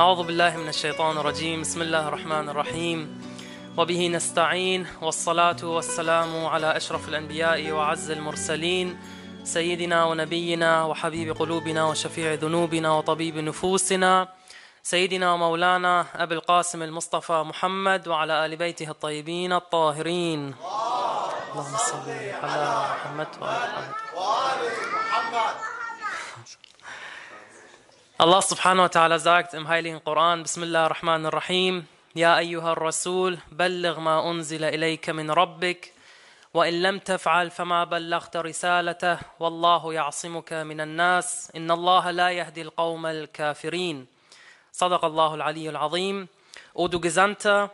أعوذ بالله من الشيطان الرجيم. بسم الله الرحمن الرحيم. وبه نستعين والصلاة والسلام على أشرف الأنبياء وعز المرسلين سيدنا ونبينا وحبيب قلوبنا وشفيع ذنوبنا وطبيب نفوسنا سيدنا ومولانا أبي القاسم المصطفى محمد وعلى آل بيته الطيبين الطاهرين. اللهم صل على محمد وآل محمد. الله سبحانه وتعالى زاكت ام هاي القران بسم الله الرحمن الرحيم. يا أيها الرسول بلغ ما أنزل إليك من ربك وإن لم تفعل فما بلغت رسالته والله يعصمك من الناس. إن الله لا يهدي القوم الكافرين. صدق الله العلي العظيم. Du Gesandter,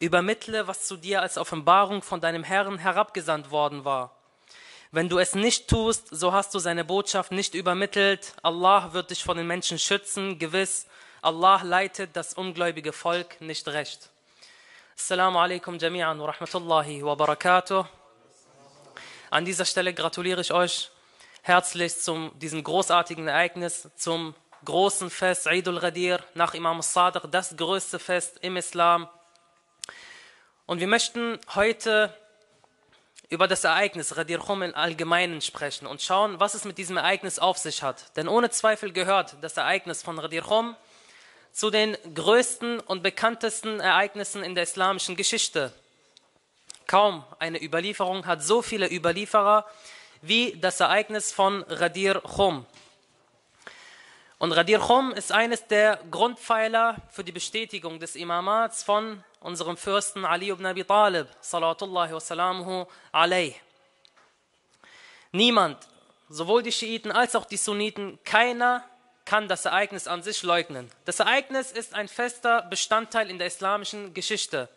übermittle, was zu dir als Offenbarung von deinem Herrn herabgesandt worden war. Wenn du es nicht tust, so hast du seine Botschaft nicht übermittelt. Allah wird dich von den Menschen schützen. Gewiss, Allah leitet das ungläubige Volk nicht recht. Assalamu alaikum jami'an wa rahmatullahi wa barakatuh. An dieser Stelle gratuliere ich euch herzlich zu diesem großartigen Ereignis, zum großen Fest Eid al-Ghadir nach Imam al-Sadiq, das größte Fest im Islam. Und wir möchten heute über das Ereignis Radir Khum im Allgemeinen sprechen und schauen, was es mit diesem Ereignis auf sich hat. Denn ohne Zweifel gehört das Ereignis von Radir Khum zu den größten und bekanntesten Ereignissen in der islamischen Geschichte. Kaum eine Überlieferung hat so viele Überlieferer wie das Ereignis von Radir Khum. Und Radir Khum ist eines der Grundpfeiler für die Bestätigung des Imamats von unserem Fürsten Ali ibn Abi Talib, salatullahi wasalamuhu alayh. Niemand, sowohl die Schiiten als auch die Sunniten, keiner kann das Ereignis an sich leugnen. Das Ereignis ist ein fester Bestandteil in der islamischen Geschichte.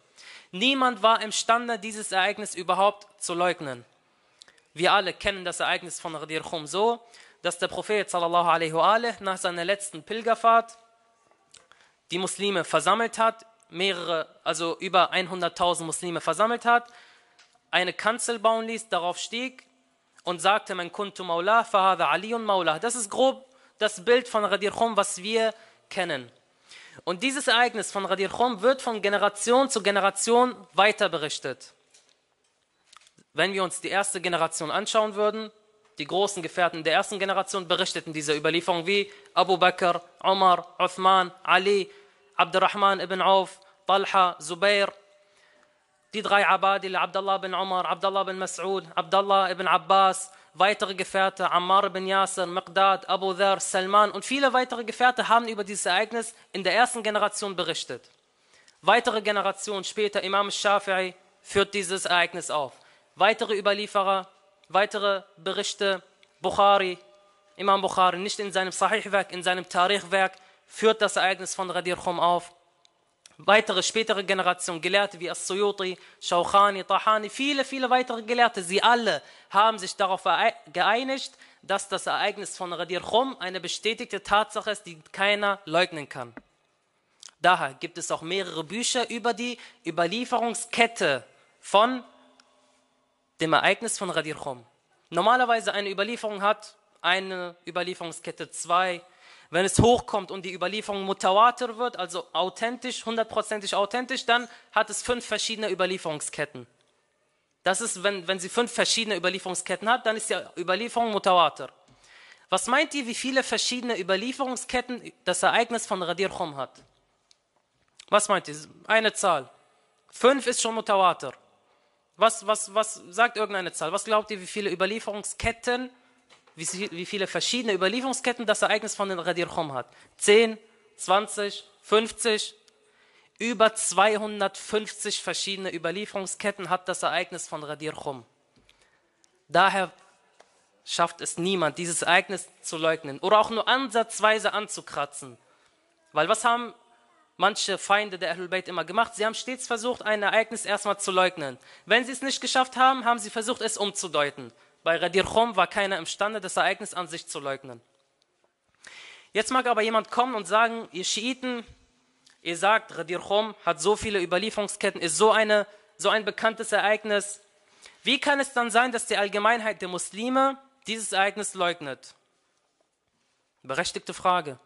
Niemand war imstande, dieses Ereignis überhaupt zu leugnen. Wir alle kennen das Ereignis von Radir Khum so, dass der Prophet sallallahu alaihi wa nach seiner letzten Pilgerfahrt die Muslime versammelt hat, mehrere, also über 100.000 Muslime versammelt hat, eine Kanzel bauen ließ, darauf stieg und sagte, man kuntu maula, fahada aliyun maula. Das ist grob das Bild von Radir Khum, was wir kennen. Und dieses Ereignis von Radir Khum wird von Generation zu Generation weiter berichtet. Wenn wir uns die erste Generation anschauen würden, die großen Gefährten der ersten Generation berichteten diese Überlieferung wie Abu Bakr, Umar, Uthman, Ali, Abdurrahman ibn Auf, Talha, Zubair, die drei Abadil, Abdullah ibn Umar, Abdullah ibn Mas'ud, Abdullah ibn Abbas, weitere Gefährte, Ammar ibn Yasser, Miqdad, Abu Dhar, Salman und viele weitere Gefährte haben über dieses Ereignis in der ersten Generation berichtet. Weitere Generationen später, Imam Shafi'i, führt dieses Ereignis auf. Weitere Überlieferer, weitere Berichte, Bukhari, Imam Bukhari, nicht in seinem Sahih-Werk, in seinem Tarikh-Werk, führt das Ereignis von Radir Khum auf. Weitere spätere Generationen, Gelehrte wie As-Suyuti, Shawkhani, Tahani, viele, viele weitere Gelehrte, sie alle haben sich darauf geeinigt, dass das Ereignis von Radir Khum eine bestätigte Tatsache ist, die keiner leugnen kann. Daher gibt es auch mehrere Bücher über die Überlieferungskette von dem Ereignis von Radir Khum. Normalerweise eine Überlieferung hat eine Überlieferungskette zwei. Wenn es hochkommt und die Überlieferung mutawatir wird, also authentisch, hundertprozentig authentisch, dann hat es fünf verschiedene Überlieferungsketten. Das ist, wenn, wenn sie fünf verschiedene Überlieferungsketten hat, dann ist die Überlieferung mutawatir. Was meint ihr, wie viele verschiedene Überlieferungsketten das Ereignis von Radir Khum hat? Was meint ihr? Eine Zahl. Fünf ist schon mutawatir. Was, was, was sagt irgendeine Zahl? Was glaubt ihr, wie viele Überlieferungsketten, wie, viele verschiedene Überlieferungsketten das Ereignis von den Khum hat? 10, 20, 50? Über 250 verschiedene Überlieferungsketten hat das Ereignis von Khum. Daher schafft es niemand, dieses Ereignis zu leugnen oder auch nur ansatzweise anzukratzen. Weil was haben manche Feinde der Ahlul Bayt immer gemacht. Sie haben stets versucht, ein Ereignis erstmal zu leugnen. Wenn sie es nicht geschafft haben, haben sie versucht, es umzudeuten. Bei Radir Khum war keiner imstande, das Ereignis an sich zu leugnen. Jetzt mag aber jemand kommen und sagen, ihr Schiiten, ihr sagt, Radir Khum hat so viele Überlieferungsketten, ist so, eine, so ein bekanntes Ereignis. Wie kann es dann sein, dass die Allgemeinheit der Muslime dieses Ereignis leugnet? Berechtigte Frage.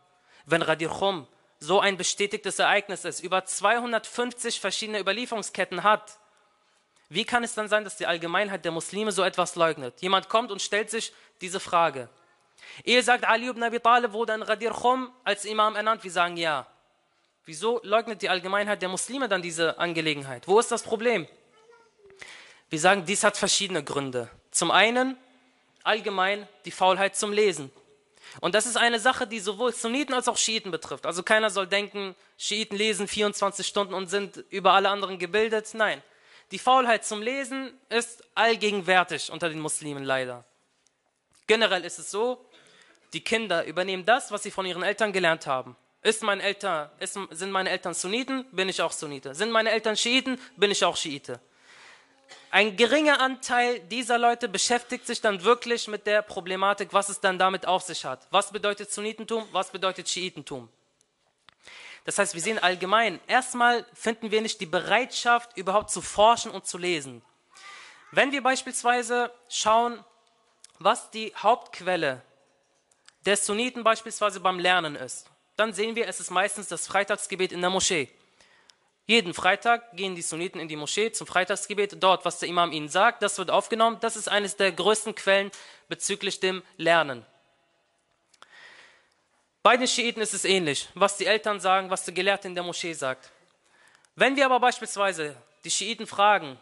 Wenn Radir Khum so ein bestätigtes Ereignis ist, über 250 verschiedene Überlieferungsketten hat, wie kann es dann sein, dass die Allgemeinheit der Muslime so etwas leugnet? Jemand kommt und stellt sich diese Frage. Ihr sagt, Ali ibn Abi Talib wurde in Ghadir Khum als Imam ernannt. Wir sagen ja. Wieso leugnet die Allgemeinheit der Muslime dann diese Angelegenheit? Wo ist das Problem? Wir sagen, dies hat verschiedene Gründe. Zum einen allgemein die Faulheit zum Lesen. Und das ist eine Sache, die sowohl Sunniten als auch Schiiten betrifft. Also keiner soll denken, Schiiten lesen 24 Stunden und sind über alle anderen gebildet. Nein, die Faulheit zum Lesen ist allgegenwärtig unter den Muslimen leider. Generell ist es so, die Kinder übernehmen das, was sie von ihren Eltern gelernt haben. Ist mein Eltern, ist, sind meine Eltern Sunniten, bin ich auch Sunnite. Sind meine Eltern Schiiten, bin ich auch Schiite. Ein geringer Anteil dieser Leute beschäftigt sich dann wirklich mit der Problematik, was es dann damit auf sich hat. Was bedeutet Sunnitentum, was bedeutet Schiitentum? Das heißt, wir sehen allgemein, erstmal finden wir nicht die Bereitschaft, überhaupt zu forschen und zu lesen. Wenn wir beispielsweise schauen, was die Hauptquelle der Sunniten beispielsweise beim Lernen ist, dann sehen wir, es ist meistens das Freitagsgebet in der Moschee. Jeden Freitag gehen die Sunniten in die Moschee zum Freitagsgebet. Dort, was der Imam ihnen sagt, das wird aufgenommen. Das ist eines der größten Quellen bezüglich dem Lernen. Bei den Schiiten ist es ähnlich, was die Eltern sagen, was der Gelehrte in der Moschee sagt. Wenn wir aber beispielsweise die Schiiten fragen,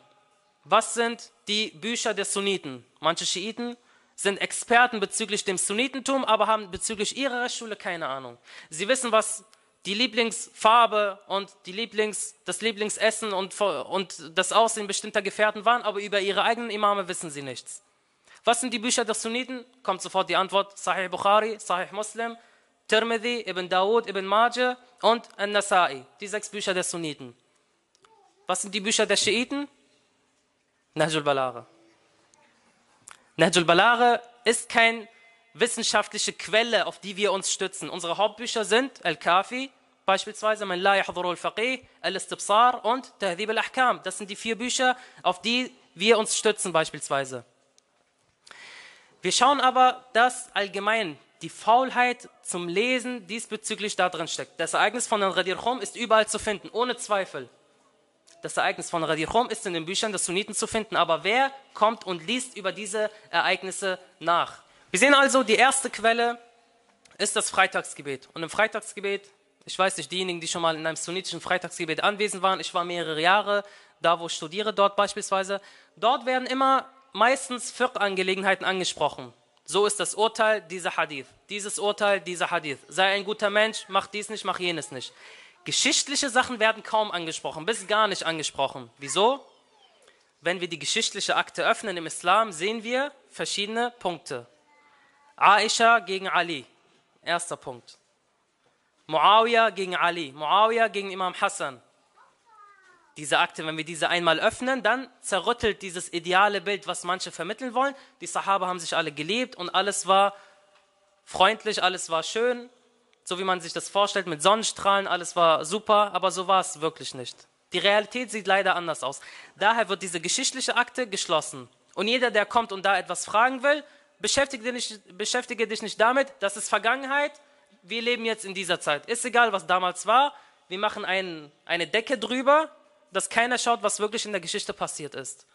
was sind die Bücher der Sunniten? Manche Schiiten sind Experten bezüglich dem Sunnitentum, aber haben bezüglich ihrer Rechtsschule keine Ahnung. Sie wissen, was die Lieblingsfarbe und die Lieblings, das Lieblingsessen und, und das Aussehen bestimmter Gefährten waren, aber über ihre eigenen Imame wissen sie nichts. Was sind die Bücher der Sunniten? Kommt sofort die Antwort: Sahih Bukhari, Sahih Muslim, Tirmidhi, Ibn Dawud, Ibn Majah und An-Nasai. Die sechs Bücher der Sunniten. Was sind die Bücher der Schiiten? Nahjul Balagha. Nahjul Balagha ist keine wissenschaftliche Quelle, auf die wir uns stützen. Unsere Hauptbücher sind Al-Kafi, beispielsweise Man la yahduru al-Faqih, Al-Istibsar und Tahdhib al-Ahkam. Das sind die vier Bücher, auf die wir uns stützen beispielsweise. Wir schauen aber, dass allgemein die Faulheit zum Lesen diesbezüglich da drin steckt. Das Ereignis von Radir Khum ist überall zu finden, ohne Zweifel. Das Ereignis von Radir Khum ist in den Büchern des Sunniten zu finden, aber wer kommt und liest über diese Ereignisse nach? Wir sehen also, die erste Quelle ist das Freitagsgebet. Und im Freitagsgebet, ich weiß nicht, diejenigen, die schon mal in einem sunnitischen Freitagsgebet anwesend waren, ich war mehrere Jahre da, wo ich studiere, dort beispielsweise, dort werden immer meistens Fiqh-Angelegenheiten angesprochen. So ist das Urteil dieser Hadith. Dieses Urteil dieser Hadith. Sei ein guter Mensch, mach dies nicht, mach jenes nicht. Geschichtliche Sachen werden kaum angesprochen, bis gar nicht angesprochen. Wieso? Wenn wir die geschichtliche Akte öffnen im Islam, sehen wir verschiedene Punkte. Aisha gegen Ali, erster Punkt. Muawiyah gegen Ali, Muawiyah gegen Imam Hassan, diese Akte, wenn wir diese einmal öffnen, dann zerrüttelt dieses ideale Bild, was manche vermitteln wollen. Die Sahaba haben sich alle gelebt und alles war freundlich, alles war schön, so wie man sich das vorstellt, mit Sonnenstrahlen, alles war super, aber so war es wirklich nicht. Die Realität sieht leider anders aus. Daher wird diese geschichtliche Akte geschlossen. Und jeder, der kommt und da etwas fragen will, beschäftige dich, beschäftige dich nicht damit, das ist Vergangenheit, wir leben jetzt in dieser Zeit. Ist egal, was damals war, wir machen ein, eine Decke drüber dass keiner schaut, was wirklich in der Geschichte passiert ist.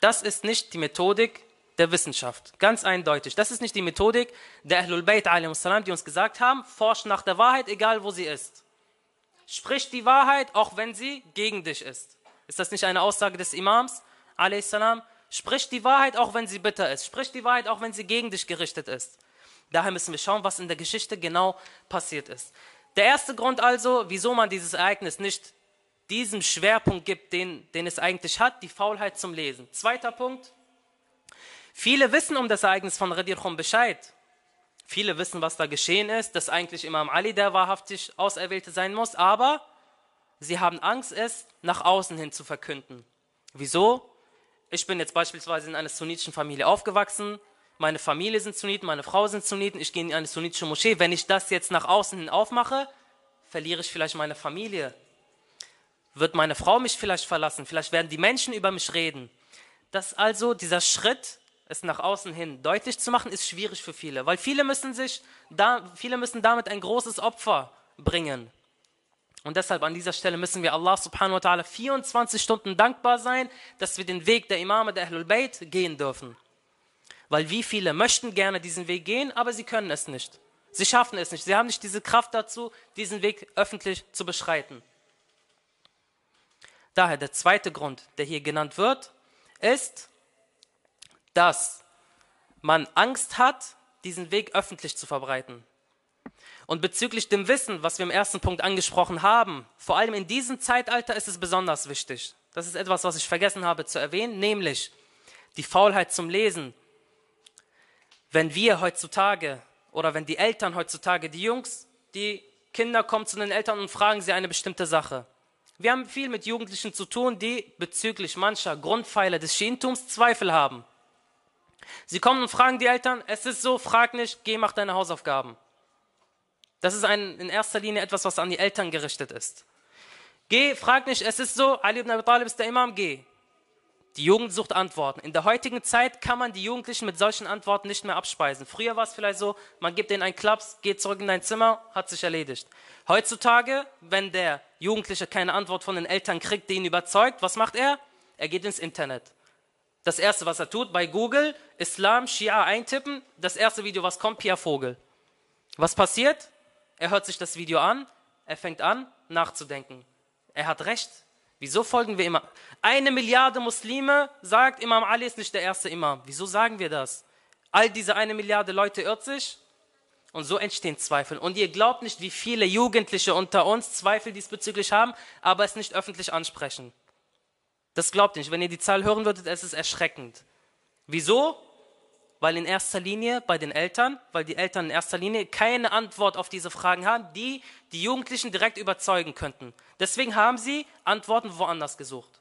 Das ist nicht die Methodik der Wissenschaft. Ganz eindeutig. Das ist nicht die Methodik der Ahlul Bayt, die uns gesagt haben, forscht nach der Wahrheit, egal wo sie ist. Sprich die Wahrheit, auch wenn sie gegen dich ist. Ist das nicht eine Aussage des Imams, salam? Sprich die Wahrheit, auch wenn sie bitter ist. Sprich die Wahrheit, auch wenn sie gegen dich gerichtet ist. Daher müssen wir schauen, was in der Geschichte genau passiert ist. Der erste Grund also, wieso man dieses Ereignis nicht diesem Schwerpunkt gibt, den, den es eigentlich hat, die Faulheit zum Lesen. Zweiter Punkt. Viele wissen um das Ereignis von Radir Bescheid. Viele wissen, was da geschehen ist, dass eigentlich Imam Ali der wahrhaftig Auserwählte sein muss, aber sie haben Angst, es nach außen hin zu verkünden. Wieso? Ich bin jetzt beispielsweise in einer sunnitischen Familie aufgewachsen meine Familie sind Sunniten, meine Frau sind Sunniten, ich gehe in eine sunnitische Moschee. Wenn ich das jetzt nach außen hin aufmache, verliere ich vielleicht meine Familie. Wird meine Frau mich vielleicht verlassen? Vielleicht werden die Menschen über mich reden. Dass also dieser Schritt es nach außen hin deutlich zu machen, ist schwierig für viele, weil viele müssen sich, da, viele müssen damit ein großes Opfer bringen. Und deshalb an dieser Stelle müssen wir Allah subhanahu wa ta'ala 24 Stunden dankbar sein, dass wir den Weg der Imame der Ahlul Bayt gehen dürfen. Weil wie viele möchten gerne diesen Weg gehen, aber sie können es nicht. Sie schaffen es nicht. Sie haben nicht diese Kraft dazu, diesen Weg öffentlich zu beschreiten. Daher der zweite Grund, der hier genannt wird, ist, dass man Angst hat, diesen Weg öffentlich zu verbreiten. Und bezüglich dem Wissen, was wir im ersten Punkt angesprochen haben, vor allem in diesem Zeitalter ist es besonders wichtig. Das ist etwas, was ich vergessen habe zu erwähnen, nämlich die Faulheit zum Lesen. Wenn wir heutzutage oder wenn die Eltern heutzutage, die Jungs, die Kinder kommen zu den Eltern und fragen sie eine bestimmte Sache. Wir haben viel mit Jugendlichen zu tun, die bezüglich mancher Grundpfeiler des Schientums Zweifel haben. Sie kommen und fragen die Eltern, es ist so, frag nicht, geh, mach deine Hausaufgaben. Das ist ein, in erster Linie etwas, was an die Eltern gerichtet ist. Geh, frag nicht, es ist so, Ali ibn Abi Talib ist der Imam, geh. Die Jugend sucht Antworten. In der heutigen Zeit kann man die Jugendlichen mit solchen Antworten nicht mehr abspeisen. Früher war es vielleicht so, man gibt denen einen Klaps, geht zurück in dein Zimmer, hat sich erledigt. Heutzutage, wenn der Jugendliche keine Antwort von den Eltern kriegt, die ihn überzeugt, was macht er? Er geht ins Internet. Das erste, was er tut, bei Google, Islam, Shia eintippen, das erste Video, was kommt, Pia Vogel. Was passiert? Er hört sich das Video an, er fängt an, nachzudenken. Er hat recht. Wieso folgen wir immer? Eine Milliarde Muslime sagt, Imam Ali ist nicht der erste Imam. Wieso sagen wir das? All diese eine Milliarde Leute irrt sich und so entstehen Zweifel. Und ihr glaubt nicht, wie viele Jugendliche unter uns Zweifel diesbezüglich haben, aber es nicht öffentlich ansprechen. Das glaubt nicht. Wenn ihr die Zahl hören würdet, es ist erschreckend. Wieso? Weil in erster Linie bei den Eltern, weil die Eltern in erster Linie keine Antwort auf diese Fragen haben, die die Jugendlichen direkt überzeugen könnten. Deswegen haben sie Antworten woanders gesucht.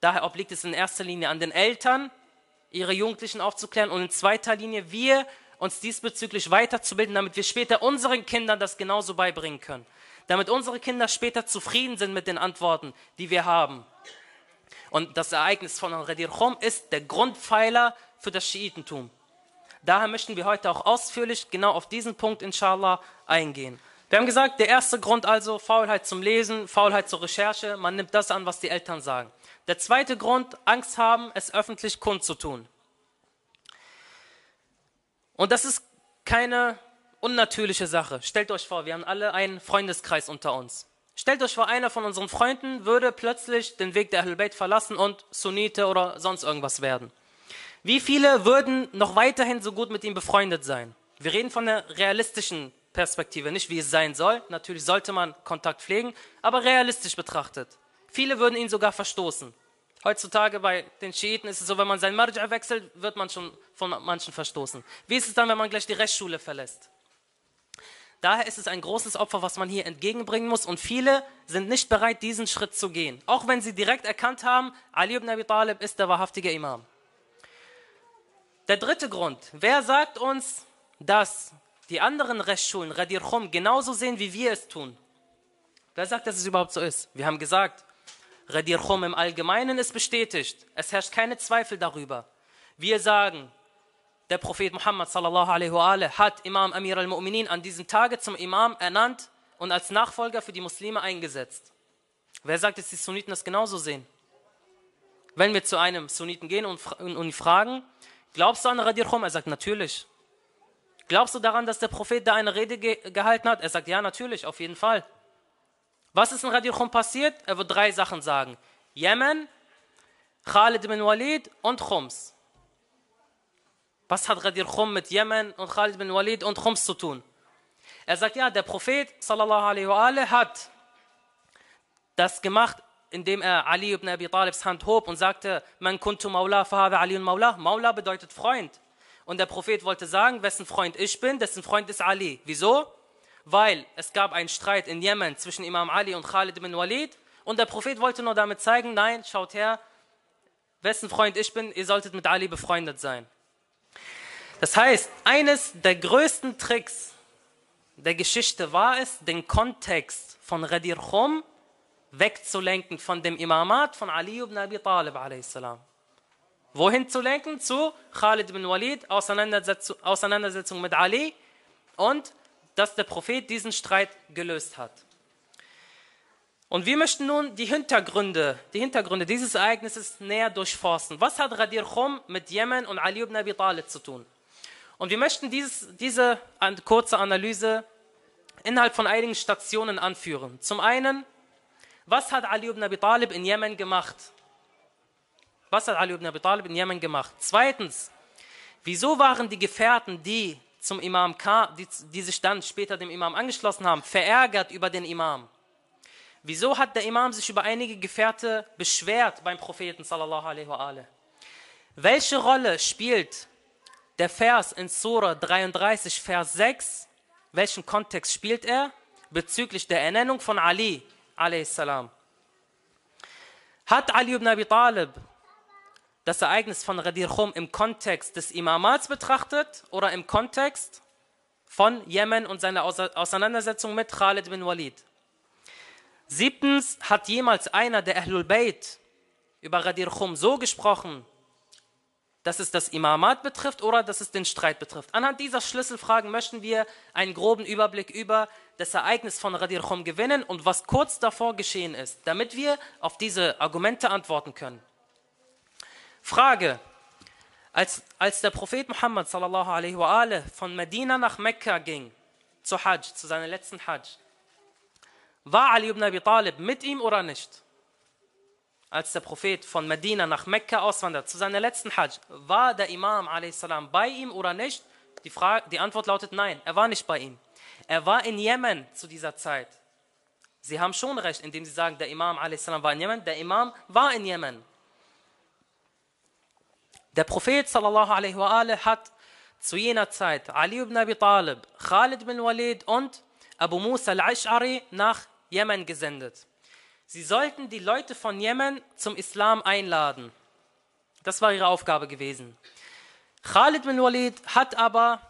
Daher obliegt es in erster Linie an den Eltern, ihre Jugendlichen aufzuklären und in zweiter Linie wir uns diesbezüglich weiterzubilden, damit wir später unseren Kindern das genauso beibringen können. Damit unsere Kinder später zufrieden sind mit den Antworten, die wir haben. Und das Ereignis von Radir Khom ist der Grundpfeiler für das Schiitentum. Daher möchten wir heute auch ausführlich genau auf diesen Punkt, inshallah, eingehen. Wir haben gesagt, der erste Grund also, Faulheit zum Lesen, Faulheit zur Recherche, man nimmt das an, was die Eltern sagen. Der zweite Grund, Angst haben, es öffentlich kundzutun. Und das ist keine unnatürliche Sache. Stellt euch vor, wir haben alle einen Freundeskreis unter uns. Stellt euch vor, einer von unseren Freunden würde plötzlich den Weg der Ahlul verlassen und Sunnite oder sonst irgendwas werden. Wie viele würden noch weiterhin so gut mit ihm befreundet sein? Wir reden von der realistischen Perspektive, nicht wie es sein soll. Natürlich sollte man Kontakt pflegen, aber realistisch betrachtet. Viele würden ihn sogar verstoßen. Heutzutage bei den Schiiten ist es so, wenn man sein Marja wechselt, wird man schon von manchen verstoßen. Wie ist es dann, wenn man gleich die Rechtsschule verlässt? Daher ist es ein großes Opfer, was man hier entgegenbringen muss. Und viele sind nicht bereit, diesen Schritt zu gehen. Auch wenn sie direkt erkannt haben, Ali ibn Abi Talib ist der wahrhaftige Imam. Der dritte Grund. Wer sagt uns, dass die anderen Rechtsschulen, Radir Khum, genauso sehen, wie wir es tun? Wer sagt, dass es überhaupt so ist? Wir haben gesagt, Radir Khum im Allgemeinen ist bestätigt. Es herrscht keine Zweifel darüber. Wir sagen, der Prophet Muhammad sallallahu alaihi wa hat Imam Amir al-Mu'minin an diesem Tage zum Imam ernannt und als Nachfolger für die Muslime eingesetzt. Wer sagt, dass die Sunniten das genauso sehen? Wenn wir zu einem Sunniten gehen und ihn fragen, glaubst du an Radir Khum? Er sagt, natürlich. Glaubst du daran, dass der Prophet da eine Rede ge gehalten hat? Er sagt, ja, natürlich, auf jeden Fall. Was ist in Radir Khum passiert? Er wird drei Sachen sagen. Yemen, Khalid bin Walid und Khums. Was hat Ghadir Khum mit Jemen und Khalid bin Walid und Khums zu tun? Er sagt, ja, der Prophet sallallahu alaihi wa hat das gemacht, indem er Ali ibn Abi Talibs Hand hob und sagte, man kuntu Maula, fahada Ali und Maula. Maula bedeutet Freund. Und der Prophet wollte sagen, wessen Freund ich bin, dessen Freund ist Ali. Wieso? Weil es gab einen Streit in Jemen zwischen Imam Ali und Khalid ibn Walid und der Prophet wollte nur damit zeigen, nein, schaut her, wessen Freund ich bin, ihr solltet mit Ali befreundet sein. Das heißt, eines der größten Tricks der Geschichte war es, den Kontext von Radir Khum wegzulenken von dem Imamat von Ali ibn Abi Talib a.s. Wohin zu lenken? Zu Khalid ibn Walid, Auseinandersetzung, Auseinandersetzung mit Ali und dass der Prophet diesen Streit gelöst hat. Und wir möchten nun die Hintergründe, die Hintergründe dieses Ereignisses näher durchforsten. Was hat Radir Khum mit Jemen und Ali ibn Abi Talib zu tun? Und wir möchten dieses, diese kurze Analyse innerhalb von einigen Stationen anführen. Zum einen, was hat Ali ibn Abi Talib in Jemen gemacht? Was hat Ali ibn Abi Talib in Jemen gemacht? Zweitens, wieso waren die Gefährten, die zum Imam kam, die, die sich dann später dem Imam angeschlossen haben, verärgert über den Imam? Wieso hat der Imam sich über einige Gefährte beschwert beim Propheten sallallahu alaihi wa Welche Rolle spielt der Vers in Surah 33, Vers 6? Welchen Kontext spielt er bezüglich der Ernennung von Ali a.s.? Hat Ali ibn Abi Talib das Ereignis von Radir Khum im Kontext des Imamats betrachtet oder im Kontext von Jemen und seiner Auseinandersetzung mit Khalid bin Walid? Siebtens, hat jemals einer der Ahlul Bayt über Radir Khum so gesprochen, dass es das Imamat betrifft oder dass es den Streit betrifft. Anhand dieser Schlüsselfragen möchten wir einen groben Überblick über das Ereignis von Radir Khum gewinnen und was kurz davor geschehen ist, damit wir auf diese Argumente antworten können. Frage. Als, als der Prophet Muhammad sallallahu von Medina nach Mekka ging, zu Hajj, zu seinem letzten Hajj, war Ali ibn Abi Talib mit ihm oder nicht? Als der Prophet von Medina nach Mekka auswandert, zu seiner letzten Hajj, war der Imam a.s. bei ihm oder nicht? Die, Frage, die Antwort lautet nein, er war nicht bei ihm. Er war in Jemen zu dieser Zeit. Sie haben schon recht, indem sie sagen, der Imam a.s. war in Jemen. Der Imam war in Jemen. Der Prophet sallallahu alaihi wa hat zu jener Zeit Ali ibn Abi Talib, Khalid bin Walid und Abu Musa al-Ash'ari nach Jemen gesendet. Sie sollten die Leute von Jemen zum Islam einladen. Das war ihre Aufgabe gewesen. Khalid bin Walid hat aber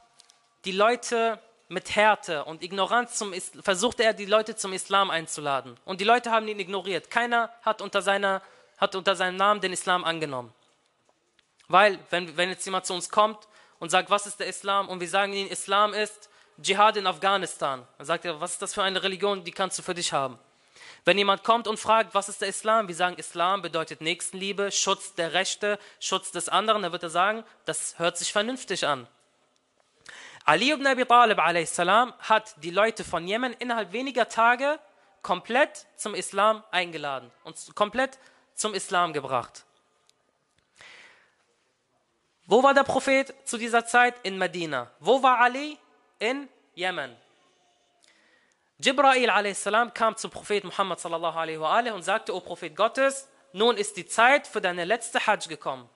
die Leute mit Härte und Ignoranz zum versuchte er die Leute zum Islam einzuladen. Und die Leute haben ihn ignoriert. Keiner hat unter, seiner, hat unter seinem Namen den Islam angenommen. Weil, wenn, wenn jetzt jemand zu uns kommt und sagt, was ist der Islam? Und wir sagen ihnen, Islam ist Dschihad in Afghanistan. Dann sagt er, was ist das für eine Religion, die kannst du für dich haben? Wenn jemand kommt und fragt, was ist der Islam? Wir sagen, Islam bedeutet Nächstenliebe, Schutz der Rechte, Schutz des anderen. Dann wird er sagen, das hört sich vernünftig an. Ali ibn Abi Talib a.s. hat die Leute von Jemen innerhalb weniger Tage komplett zum Islam eingeladen und komplett zum Islam gebracht. Wo war der Prophet zu dieser Zeit? In Medina. Wo war Ali? in Jemen. Jibrail a.s. kam zum Prophet Muhammad sallallahu alaihi wa und sagte, O Prophet Gottes, nun ist die Zeit für deine letzte Hajj gekommen.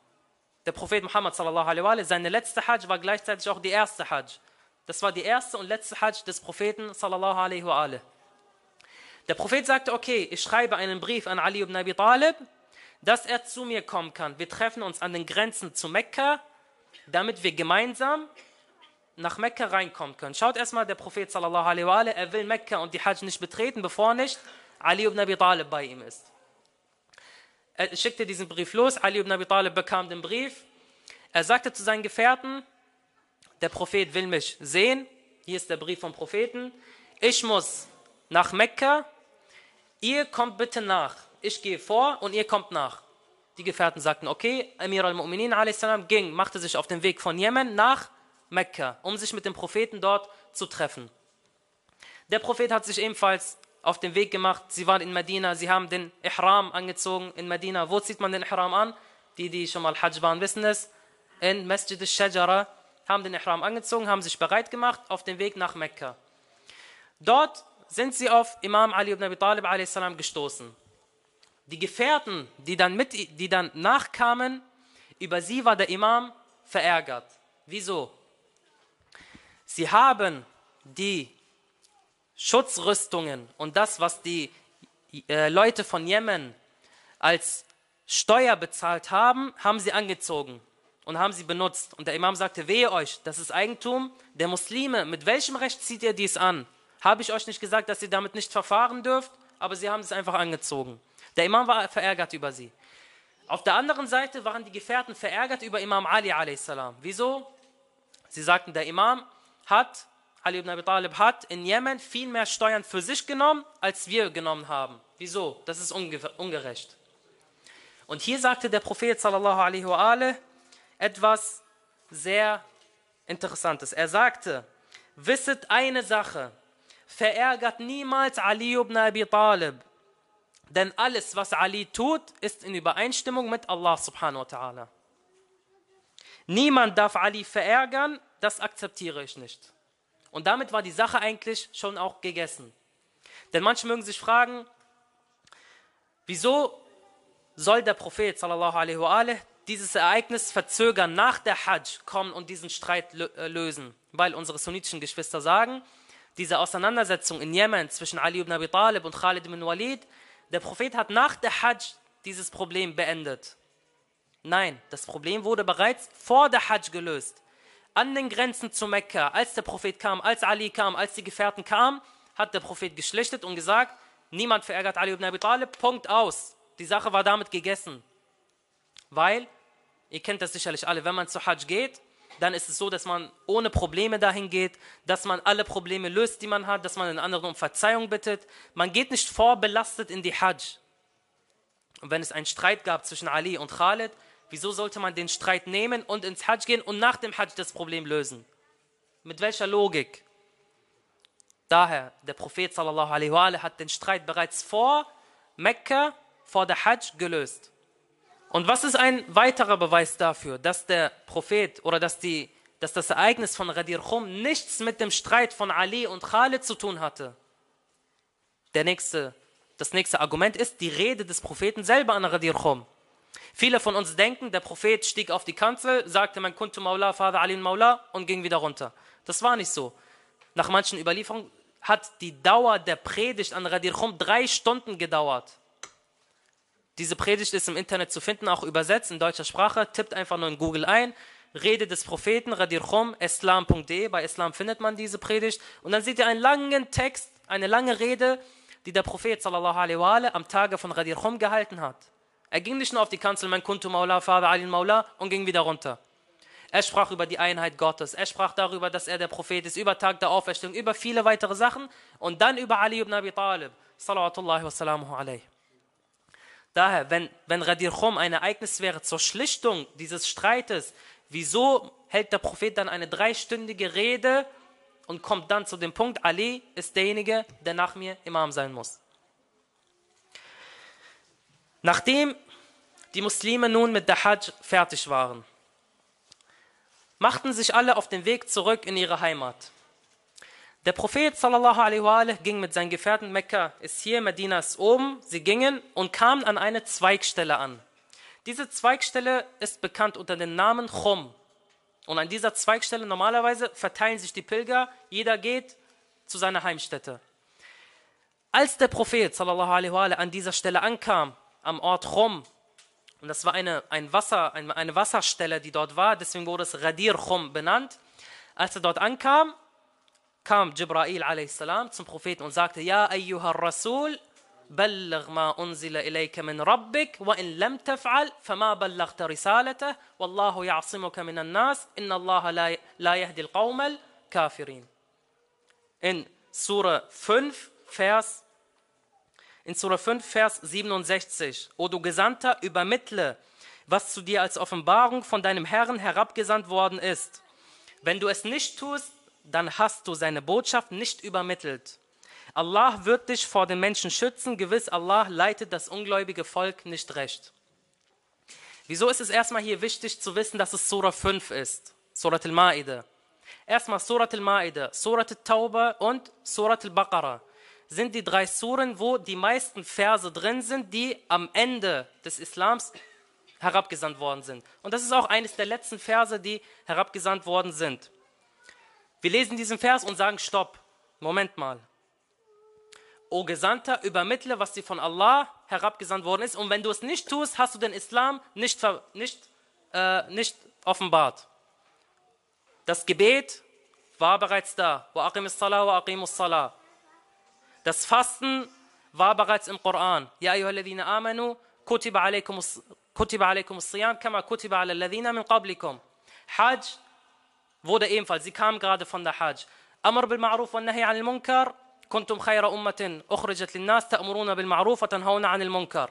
Der Prophet Muhammad sallallahu alaihi wa seine letzte Hajj war gleichzeitig auch die erste Hajj. Das war die erste und letzte Hajj des Propheten sallallahu alaihi wa Der Prophet sagte, okay, ich schreibe einen Brief an Ali ibn Abi Talib, dass er zu mir kommen kann. Wir treffen uns an den Grenzen zu Mekka, damit wir gemeinsam nach Mekka reinkommen können. Schaut erstmal, der Prophet sallallahu alaihi wa er will Mekka und die Hajj nicht betreten, bevor nicht Ali ibn Abi Talib bei ihm ist. Er schickte diesen Brief los, Ali ibn Abi Talib bekam den Brief. Er sagte zu seinen Gefährten, der Prophet will mich sehen, hier ist der Brief vom Propheten, ich muss nach Mekka, ihr kommt bitte nach. Ich gehe vor und ihr kommt nach. Die Gefährten sagten, okay, Amir al-Mu'minin ging, machte sich auf den Weg von Jemen nach Mekka, um sich mit dem Propheten dort zu treffen. Der Prophet hat sich ebenfalls auf den Weg gemacht. Sie waren in Medina, sie haben den Ihram angezogen in Medina. Wo zieht man den Ihram an? Die, die schon mal Hajj waren, wissen es. In Masjid al-Shajara haben den Ihram angezogen, haben sich bereit gemacht auf den Weg nach Mekka. Dort sind sie auf Imam Ali ibn Abi Talib a.s. gestoßen. Die Gefährten, die dann, mit, die dann nachkamen, über sie war der Imam verärgert. Wieso? Sie haben die Schutzrüstungen und das, was die äh, Leute von Jemen als Steuer bezahlt haben, haben sie angezogen und haben sie benutzt. Und der Imam sagte, wehe euch, das ist Eigentum der Muslime. Mit welchem Recht zieht ihr dies an? Habe ich euch nicht gesagt, dass ihr damit nicht verfahren dürft? Aber sie haben es einfach angezogen. Der Imam war verärgert über sie. Auf der anderen Seite waren die Gefährten verärgert über Imam Ali a.s. Wieso? Sie sagten, der Imam hat, Ali ibn Abi Talib hat in Jemen viel mehr Steuern für sich genommen, als wir genommen haben. Wieso? Das ist ungerecht. Und hier sagte der Prophet sallallahu alaihi wa etwas sehr Interessantes. Er sagte, wisset eine Sache, verärgert niemals Ali ibn Abi Talib, denn alles, was Ali tut, ist in Übereinstimmung mit Allah subhanahu wa ta'ala. Niemand darf Ali verärgern, das akzeptiere ich nicht. Und damit war die Sache eigentlich schon auch gegessen. Denn manche mögen sich fragen, wieso soll der Prophet sallallahu alaihi wa dieses Ereignis verzögern, nach der Hajj kommen und diesen Streit äh, lösen? Weil unsere sunnitischen Geschwister sagen, diese Auseinandersetzung in Jemen zwischen Ali ibn Abi Talib und Khalid ibn Walid, der Prophet hat nach der Hajj dieses Problem beendet. Nein, das Problem wurde bereits vor der Hajj gelöst. An den Grenzen zu Mekka, als der Prophet kam, als Ali kam, als die Gefährten kamen, hat der Prophet geschlichtet und gesagt, niemand verärgert Ali ibn Abi Talib, Punkt aus. Die Sache war damit gegessen. Weil, ihr kennt das sicherlich alle, wenn man zu Hajj geht, dann ist es so, dass man ohne Probleme dahin geht, dass man alle Probleme löst, die man hat, dass man den anderen um Verzeihung bittet. Man geht nicht vorbelastet in die Hajj. Und wenn es einen Streit gab zwischen Ali und Khalid, wieso sollte man den Streit nehmen und ins Hajj gehen und nach dem Hajj das Problem lösen? Mit welcher Logik? Daher, der Prophet sallallahu hat den Streit bereits vor Mekka vor der Hajj gelöst. Und was ist ein weiterer Beweis dafür, dass der Prophet oder dass, die, dass das Ereignis von Ghadir Khum nichts mit dem Streit von Ali und Khalid zu tun hatte? Der nächste, das nächste Argument ist die Rede des Propheten selber an Ghadir Khum. Viele von uns denken, der Prophet stieg auf die Kanzel, sagte, man kuntu Maula, Vater Ali Maula und ging wieder runter. Das war nicht so. Nach manchen Überlieferungen hat die Dauer der Predigt an Ghadir Khum drei Stunden gedauert. Diese Predigt ist im Internet zu finden, auch übersetzt in deutscher Sprache. Tippt einfach nur in Google ein. Rede des Propheten, Radir Khum, islam.de. Bei Islam findet man diese Predigt. Und dann seht ihr einen langen Text, eine lange Rede, die der Prophet sallallahu alaihi wa am Tage von Radir Khum gehalten hat. Er ging nicht nur auf die Kanzel, mein Kuntu Maula, Vater Ali Maula und ging wieder runter. Er sprach über die Einheit Gottes. Er sprach darüber, dass er der Prophet ist, über Tag der Auferstehung, über viele weitere Sachen und dann über Ali ibn Abi Talib. Daher, wenn, wenn Radir Khum ein Ereignis wäre zur Schlichtung dieses Streites, wieso hält der Prophet dann eine dreistündige Rede und kommt dann zu dem Punkt, Ali ist derjenige, der nach mir Imam sein muss. Nachdem die Muslime nun mit der Hajj fertig waren, machten sich alle auf den Weg zurück in ihre Heimat. Der Prophet sallallahu ging mit seinen Gefährten Mekka, ist hier, Medina ist oben. Sie gingen und kamen an eine Zweigstelle an. Diese Zweigstelle ist bekannt unter dem Namen Chum. Und an dieser Zweigstelle normalerweise verteilen sich die Pilger, jeder geht zu seiner Heimstätte. Als der Prophet sallallahu an dieser Stelle ankam, am Ort Chum, und das war eine, ein Wasser, eine, eine Wasserstelle, die dort war, deswegen wurde es Radir Chum benannt. Als er dort ankam, kam Jibrail a.s. zum Propheten und sagte, Ja, ayyuha Rasul, بلغ ما أنزل إليك من ربك وإن لم تفعل فما بلغت رسالته والله يعصمك من الناس إن الله لا لا يهدي القوم الكافرين. In Surah 5, Vers in Surah 5, Vers 67. O du Gesandter, übermittle, was zu dir als Offenbarung von deinem Herrn herabgesandt worden ist. Wenn du es nicht tust, dann hast du seine Botschaft nicht übermittelt. Allah wird dich vor den Menschen schützen, gewiss Allah leitet das ungläubige Volk nicht recht. Wieso ist es erstmal hier wichtig zu wissen, dass es Surah 5 ist? Surat al-Ma'idah. Erstmal Surat al-Ma'idah, Surat al-Tauba und Surat al-Baqarah sind die drei Suren, wo die meisten Verse drin sind, die am Ende des Islams herabgesandt worden sind. Und das ist auch eines der letzten Verse, die herabgesandt worden sind. Wir lesen diesen Vers und sagen, stopp, Moment mal. O Gesandter, übermittle, was dir von Allah herabgesandt worden ist. Und wenn du es nicht tust, hast du den Islam nicht, nicht, äh, nicht offenbart. Das Gebet war bereits da. Das Fasten war bereits im Koran. Ja, ayyuhalladhina amanu, kutiba alaykum kutiba alaykum siyam kama kutiba ala alladhina min qablikum. Hajj wurde ebenfalls, sie kam gerade von der Hajj. Amr bil Ma'ruf wa Nahi anil Munkar, kuntum khayra ummatin ukhrijat lin nas ta'muruna bil Ma'ruf wa tanhauna anil Munkar.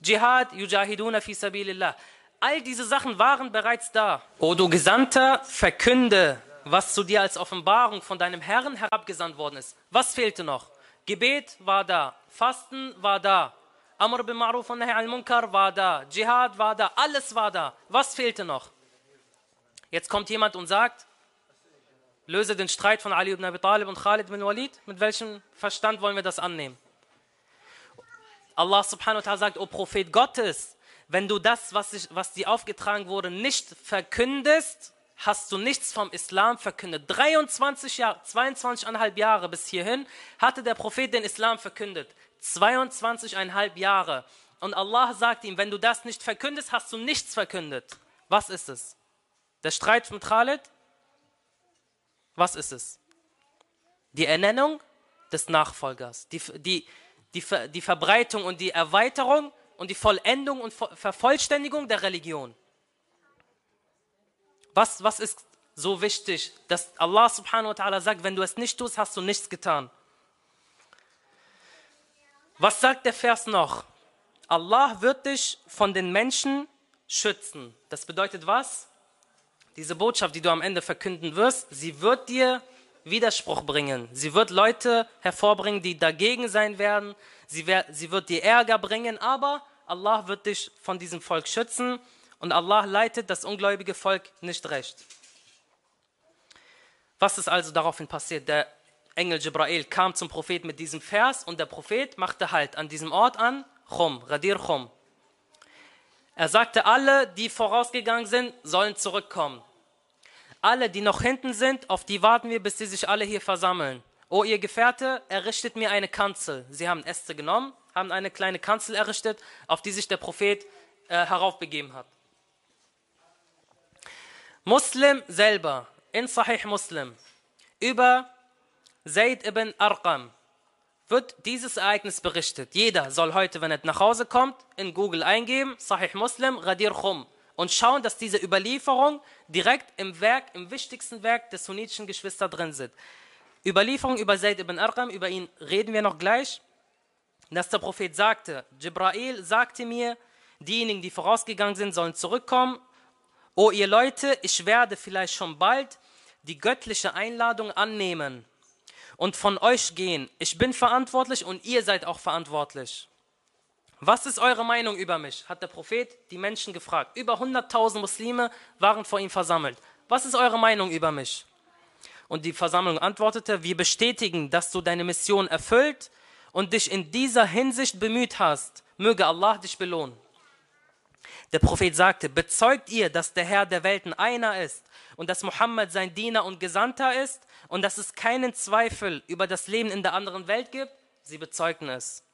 Jihad yujahiduna fi sabilillah. All diese Sachen waren bereits da. O du Gesandter, verkünde, was zu dir als Offenbarung von deinem Herrn herabgesandt worden ist. Was fehlte noch? Gebet war da, Fasten war da, Amr bin Ma'ruf und Nahi al-Munkar war da, Dschihad war da, alles war da. Was fehlte noch? Jetzt kommt jemand und sagt, löse den Streit von Ali ibn Abi Talib und Khalid bin Walid. Mit welchem Verstand wollen wir das annehmen? Allah subhanahu wa ta'ala sagt, O Prophet Gottes, wenn du das, was, ich, was dir aufgetragen wurde, nicht verkündest, hast du nichts vom Islam verkündet. 23 Jahre, 22,5 Jahre bis hierhin hatte der Prophet den Islam verkündet. 22,5 Jahre. Und Allah sagt ihm, wenn du das nicht verkündest, hast du nichts verkündet. Was ist es? Der Streit mit Khalid? Was ist es? Die Ernennung des Nachfolgers, die, die, die, die Verbreitung und die Erweiterung und die Vollendung und Vervollständigung der Religion. Was, was ist so wichtig, dass Allah subhanahu wa ta'ala sagt, wenn du es nicht tust, hast du nichts getan. Was sagt der Vers noch? Allah wird dich von den Menschen schützen. Das bedeutet was? Diese Botschaft, die du am Ende verkünden wirst, sie wird dir Widerspruch bringen. Sie wird Leute hervorbringen, die dagegen sein werden. Sie, sie wird dir Ärger bringen, aber Allah wird dich von diesem Volk schützen und Allah leitet das ungläubige Volk nicht recht. Was ist also daraufhin passiert? Der Engel Jibrail kam zum Prophet mit diesem Vers und der Prophet machte Halt an diesem Ort an, Chum, Radir Chum. Er sagte, alle, die vorausgegangen sind, sollen zurückkommen. Alle, die noch hinten sind, auf die warten wir, bis sie sich alle hier versammeln. O ihr Gefährte, errichtet mir eine Kanzel. Sie haben Äste genommen, haben eine kleine Kanzel errichtet, auf die sich der Prophet äh, heraufbegeben hat. Muslim selber, in Sahih Muslim, über Zayd ibn Arqam wird dieses Ereignis berichtet. Jeder soll heute, wenn er nach Hause kommt, in Google eingeben, Sahih Muslim, Radir Khum und schauen, dass diese Überlieferung direkt im Werk, im wichtigsten Werk des sunnitischen Geschwister drin sind. Überlieferung über Zayd ibn Arqam, über ihn reden wir noch gleich, dass der Prophet sagte, Jibrail sagte mir, diejenigen, die vorausgegangen sind, sollen zurückkommen. O ihr Leute, ich werde vielleicht schon bald die göttliche Einladung annehmen und von euch gehen. Ich bin verantwortlich und ihr seid auch verantwortlich. Was ist eure Meinung über mich? hat der Prophet die Menschen gefragt. Über 100.000 Muslime waren vor ihm versammelt. Was ist eure Meinung über mich? Und die Versammlung antwortete, wir bestätigen, dass du deine Mission erfüllt und dich in dieser Hinsicht bemüht hast. Möge Allah dich belohnen. Der Prophet sagte, bezeugt ihr, dass der Herr der Welten einer ist und dass Mohammed sein Diener und Gesandter ist und dass es keinen Zweifel über das Leben in der anderen Welt gibt? Sie bezeugten es.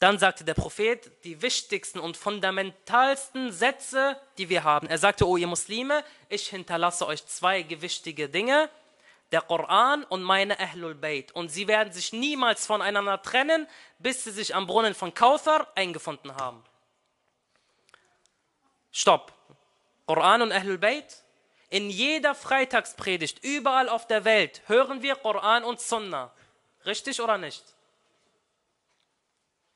Dann sagte der Prophet die wichtigsten und fundamentalsten Sätze, die wir haben. Er sagte, O ihr Muslime, ich hinterlasse euch zwei gewichtige Dinge, der Koran und meine Ahlul Bayt. Und sie werden sich niemals voneinander trennen, bis sie sich am Brunnen von Kauthar eingefunden haben. Stopp. Koran und Ahlul Bayt? In jeder Freitagspredigt, überall auf der Welt, hören wir Koran und Sunna. Richtig oder nicht?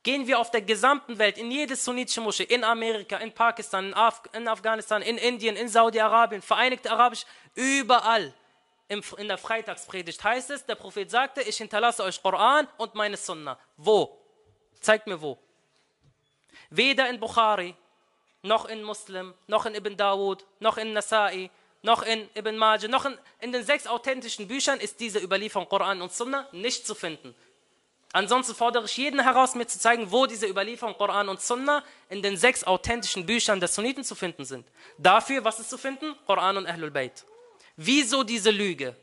Gehen wir auf der gesamten Welt, in jede sunnitische Moschee, in Amerika, in Pakistan, in, Af in Afghanistan, in Indien, in Saudi-Arabien, Vereinigte Arabisch, überall in der Freitagspredigt heißt es, der Prophet sagte, ich hinterlasse euch Koran und meine Sunna. Wo? Zeigt mir wo. Weder in Bukhari, noch in Muslim, noch in Ibn Dawud, noch in Nasa'i, noch in Ibn Majah, noch in, in den sechs authentischen Büchern ist diese Überlieferung Koran und Sunna nicht zu finden. Ansonsten fordere ich jeden heraus, mir zu zeigen, wo diese Überlieferung Koran und Sunna in den sechs authentischen Büchern der Sunniten zu finden sind. Dafür, was ist zu finden? Koran und Ahlul Bayt. Wieso diese Lüge?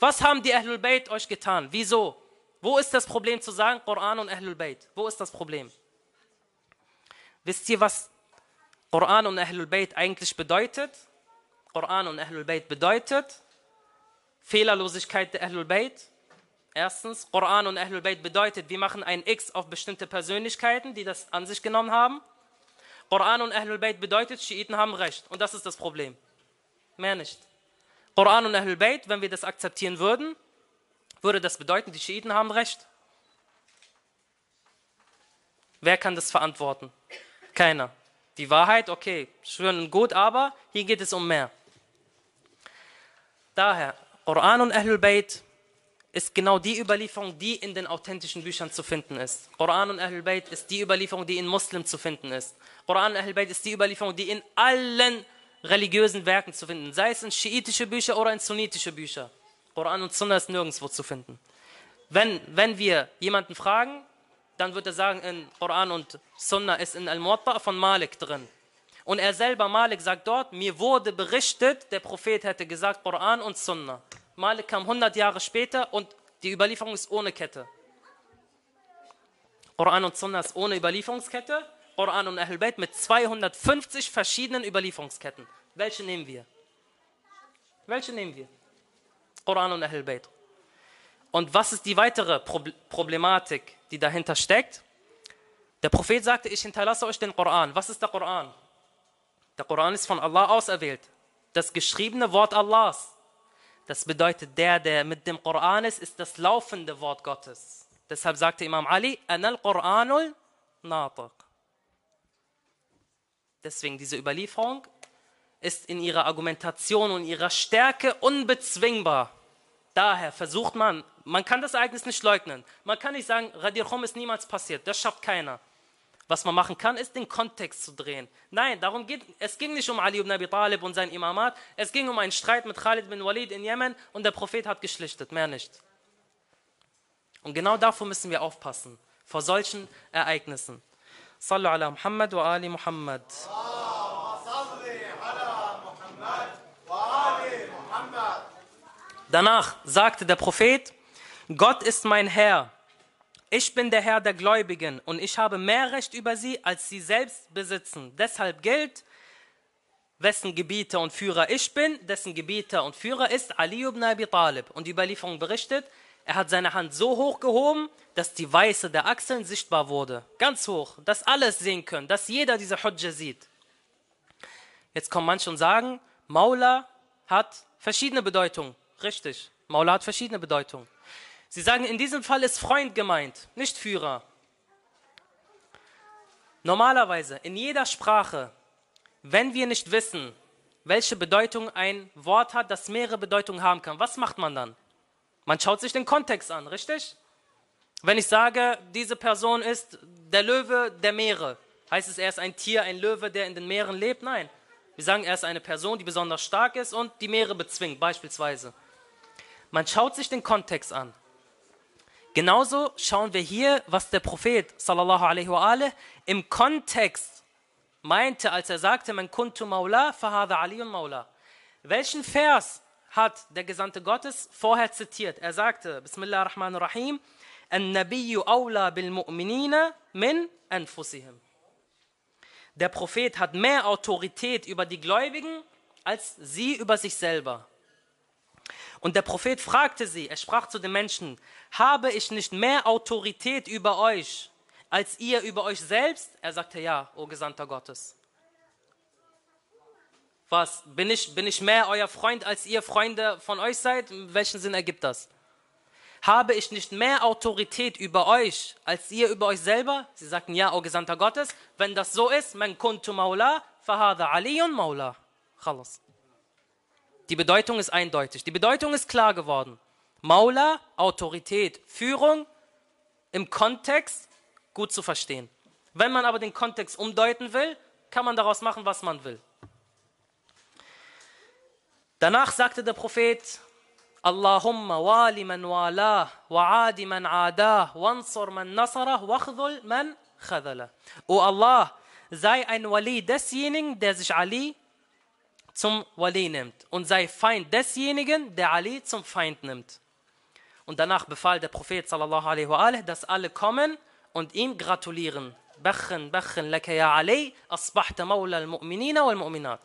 Was haben die Ahlul Bayt euch getan? Wieso? Wo ist das Problem zu sagen, Koran und Ahlul Bayt? Wo ist das Problem? Wisst ihr, was Koran und Ahlul Bayt eigentlich bedeutet? Koran und Ahlul Bayt bedeutet Fehlerlosigkeit der Ahlul Bayt. Erstens, Koran und Ahlul Bayt bedeutet, wir machen ein X auf bestimmte Persönlichkeiten, die das an sich genommen haben. Koran und Ahlul Bayt bedeutet, Schiiten haben Recht. Und das ist das Problem. Mehr nicht. Koran und Ahlul Bayt, wenn wir das akzeptieren würden, würde das bedeuten, die Schiiten haben Recht. Wer kann das verantworten? Keiner. Die Wahrheit, okay, schön und gut, aber hier geht es um mehr. Daher, Koran und Ahlul Bayt ist genau die Überlieferung, die in den authentischen Büchern zu finden ist. Koran und Ahlul Bayt ist die Überlieferung, die in Muslim zu finden ist. Koran und Ahlul Bayt ist die Überlieferung, die in allen religiösen Werken zu finden, sei es in schiitische Bücher oder in sunnitische Bücher. Koran und Sunna ist nirgendwo zu finden. Wenn, wenn wir jemanden fragen, dann wird er sagen, in Koran und Sunna ist in Al-Muwatta von Malik drin. Und er selber, Malik, sagt dort, mir wurde berichtet, der Prophet hätte gesagt, Koran und Sunna. Malik kam 100 Jahre später und die Überlieferung ist ohne Kette. Koran und Sunna ist ohne Überlieferungskette. Koran und Ahl Bayt mit 250 verschiedenen Überlieferungsketten. Welche nehmen wir? Welche nehmen wir? Koran und Ahl Bayt. Und was ist die weitere Problematik, die dahinter steckt? Der Prophet sagte, ich hinterlasse euch den Koran. Was ist der Koran? Der Koran ist von Allah auserwählt. Das geschriebene Wort Allahs. Das bedeutet, der, der mit dem Koran ist, ist das laufende Wort Gottes. Deshalb sagte Imam Ali, Anal Quranul Natiq. Deswegen diese Überlieferung ist in ihrer Argumentation und ihrer Stärke unbezwingbar. Daher versucht man, man kann das Ereignis nicht leugnen. Man kann nicht sagen, Radir Khum ist niemals passiert. Das schafft keiner. Was man machen kann, ist den Kontext zu drehen. Nein, darum geht es ging nicht um Ali ibn Abi Talib und sein Imamat. Es ging um einen Streit mit Khalid bin Walid in Jemen und der Prophet hat geschlichtet, mehr nicht. Und genau davor müssen wir aufpassen, vor solchen Ereignissen. Sallu ala Muhammad wa ali Muhammad. Danach sagte der Prophet, Gott ist mein Herr ich bin der Herr der Gläubigen und ich habe mehr Recht über sie, als sie selbst besitzen. Deshalb gilt, wessen Gebieter und Führer ich bin, dessen Gebieter und Führer ist Ali ibn Abi Talib. Und die Überlieferung berichtet, er hat seine Hand so hoch gehoben, dass die Weiße der Achseln sichtbar wurde. Ganz hoch, dass alles sehen können, dass jeder diese Hujja sieht. Jetzt kommen manche und sagen, Maula hat verschiedene Bedeutungen. Richtig, Maula hat verschiedene Bedeutungen. Sie sagen, in diesem Fall ist Freund gemeint, nicht Führer. Normalerweise in jeder Sprache, wenn wir nicht wissen, welche Bedeutung ein Wort hat, das mehrere Bedeutungen haben kann, was macht man dann? Man schaut sich den Kontext an, richtig? Wenn ich sage, diese Person ist der Löwe der Meere, heißt es, er ist ein Tier, ein Löwe, der in den Meeren lebt? Nein. Wir sagen, er ist eine Person, die besonders stark ist und die Meere bezwingt, beispielsweise. Man schaut sich den Kontext an. Genauso schauen wir hier, was der Prophet sallallahu alaihi wa alih, im Kontext meinte, als er sagte, man kuntu maula, fahada aliyun maula. Welchen Vers hat der Gesandte Gottes vorher zitiert? Er sagte, Bismillah ar-Rahman ar-Rahim, An-Nabiyyu awla bil mu'minina min anfusihim. Der Prophet hat mehr Autorität über die Gläubigen als sie über sich selber. Und der Prophet fragte sie, er sprach zu den Menschen, habe ich nicht mehr Autorität über euch, als ihr über euch selbst? Er sagte, ja, o Gesandter Gottes. Was, bin ich, bin ich mehr euer Freund, als ihr Freunde von euch seid? In welchem Sinn ergibt das? Habe ich nicht mehr Autorität über euch, als ihr über euch selber? Sie sagten, ja, o Gesandter Gottes. Wenn das so ist, man kuntu maula, fahada aliyun maula. Khalas. Die Bedeutung ist eindeutig. Die Bedeutung ist klar geworden. Maula, Autorität, Führung im Kontext gut zu verstehen. Wenn man aber den Kontext umdeuten will, kann man daraus machen, was man will. Danach sagte der Prophet, Allahumma wali man walah, wa'adi man adah, wansur man nasarah, wachdul man khadala. O Allah, sei ein Wali desjenigen, der sich Ali zum Wali nimmt und sei Feind desjenigen, der Ali zum Feind nimmt. Und danach befahl der Prophet sallallahu alaihi dass alle kommen und ihm gratulieren. Bachen, bachen, laka ya Ali, asbahta mawla al-mu'minina wal-mu'minat.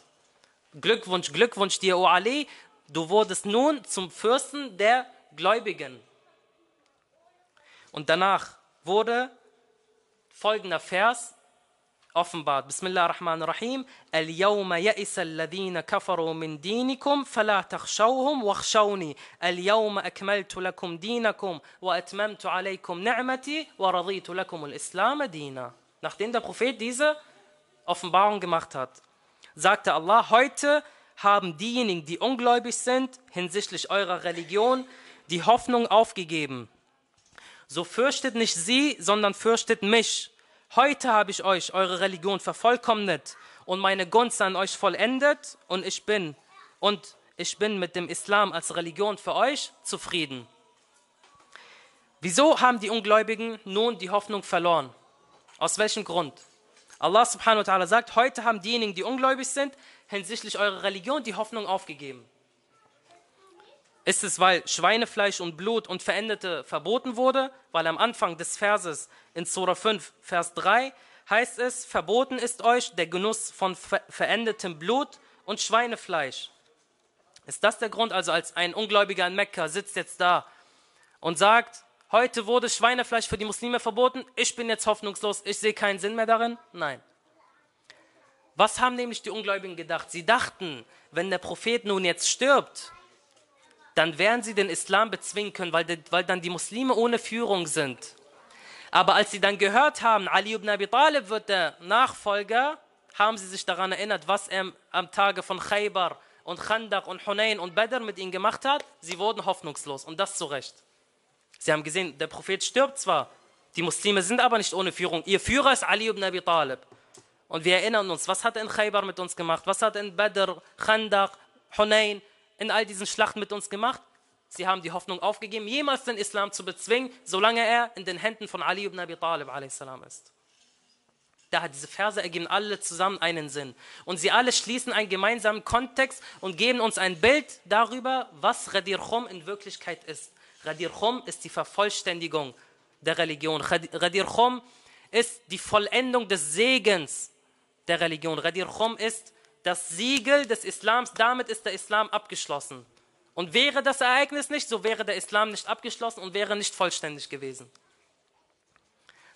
Glückwunsch, Glückwunsch dir, O Ali, du wurdest nun zum Fürsten der Gläubigen. Und danach wurde folgender Vers offenbart. Bismillah ar-Rahman ar-Rahim. Al-Yawma ya'isa alladhina kafaru min dinikum fala takhshawhum wakhshawni. Al-Yawma akmaltu lakum dinakum wa atmamtu alaykum ni'mati wa raditu lakum al-Islam dina. Nachdem der Prophet diese Offenbarung gemacht hat, sagte Allah, heute haben diejenigen, die ungläubig sind, hinsichtlich eurer Religion, die Hoffnung aufgegeben. So fürchtet nicht sie, sondern fürchtet mich. Heute habe ich euch eure Religion vervollkommnet und meine Gunst an euch vollendet und ich bin und ich bin mit dem Islam als Religion für euch zufrieden. Wieso haben die Ungläubigen nun die Hoffnung verloren? Aus welchem Grund? Allah subhanahu wa ta'ala sagt, heute haben diejenigen, die ungläubig sind, hinsichtlich eurer Religion die Hoffnung aufgegeben. Ist es, weil Schweinefleisch und Blut und Veränderte verboten wurde? Weil am Anfang des Verses in Surah 5, Vers 3 heißt es, verboten ist euch der Genuss von ver verendetem Blut und Schweinefleisch. Ist das der Grund? Also als ein Ungläubiger in Mekka sitzt jetzt da und sagt, heute wurde Schweinefleisch für die Muslime verboten, ich bin jetzt hoffnungslos, ich sehe keinen Sinn mehr darin? Nein. Was haben nämlich die Ungläubigen gedacht? Sie dachten, wenn der Prophet nun jetzt stirbt, dann werden sie den Islam bezwingen können, weil, weil dann die Muslime ohne Führung sind. Aber als sie dann gehört haben, Ali ibn Abi Talib wird der Nachfolger, haben sie sich daran erinnert, was er am Tage von Khaybar und Khandaq und Hunayn und Badr mit ihnen gemacht hat. Sie wurden hoffnungslos und das zu Recht. Sie haben gesehen, der Prophet stirbt zwar, die Muslime sind aber nicht ohne Führung. Ihr Führer ist Ali ibn Abi Talib. Und wir erinnern uns, was hat er in Khaybar mit uns gemacht? Was hat er in Badr, Khandaq, Hunayn, in all diesen Schlachten mit uns gemacht? Sie haben die Hoffnung aufgegeben, jemals den Islam zu bezwingen, solange er in den Händen von Ali ibn Abi Talib ist. Da diese Verse ergeben alle zusammen einen Sinn. Und sie alle schließen einen gemeinsamen Kontext und geben uns ein Bild darüber, was Radir Khum in Wirklichkeit ist. Radir Khum ist die Vervollständigung der Religion. Radir Khum ist die Vollendung des Segens der Religion. Radir Khum ist das Siegel des Islams, damit ist der Islam abgeschlossen. Und wäre das Ereignis nicht, so wäre der Islam nicht abgeschlossen und wäre nicht vollständig gewesen.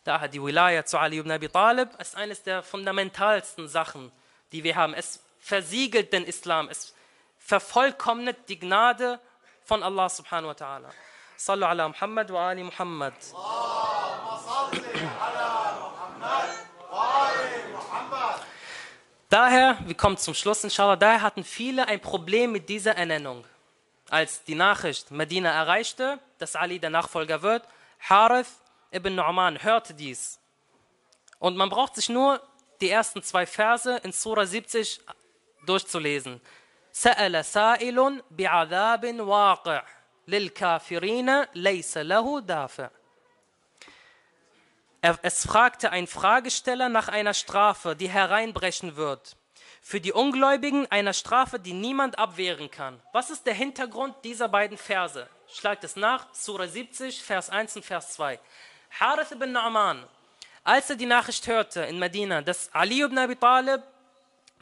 Daher die Wilaya zu Ali ibn Abi Talib ist eines der fundamentalsten Sachen, die wir haben. Es versiegelt den Islam, es vervollkommnet die Gnade von Allah subhanahu wa ta'ala. Sallu ala Muhammad wa ali Muhammad. Daher, wir kommen zum Schluss, inshallah, daher hatten viele ein Problem mit dieser Ernennung. Als die Nachricht Medina erreichte, dass Ali der Nachfolger wird, Harith ibn Nu'man hörte dies. Und man braucht sich nur die ersten zwei Verse in Surah 70 durchzulesen. سأل سائل بعذاب واقع للكافرين ليس له دافع es fragte ein Fragesteller nach einer Strafe, die hereinbrechen wird. Für die Ungläubigen einer Strafe, die niemand abwehren kann. Was ist der Hintergrund dieser beiden Verse? Schlagt es nach, Surah 70, Vers 1 und Vers 2. Harith ibn Na'man, als er die Nachricht hörte in Medina, dass Ali ibn Abi Talib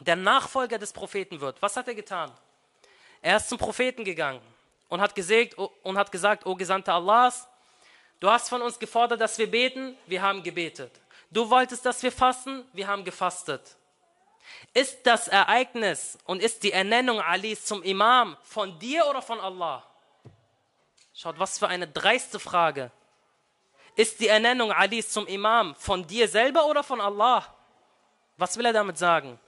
der Nachfolger des Propheten wird, was hat er getan? Er ist zum Propheten gegangen und hat, gesägt, und hat gesagt, O Gesandter Allahs, Du hast von uns gefordert, dass wir beten, wir haben gebetet. Du wolltest, dass wir fasten, wir haben gefastet. Ist das Ereignis und ist die Ernennung Alis zum Imam von dir oder von Allah? Schaut, was für eine dreiste Frage. Ist die Ernennung Alis zum Imam von dir selber oder von Allah? Was will er damit sagen?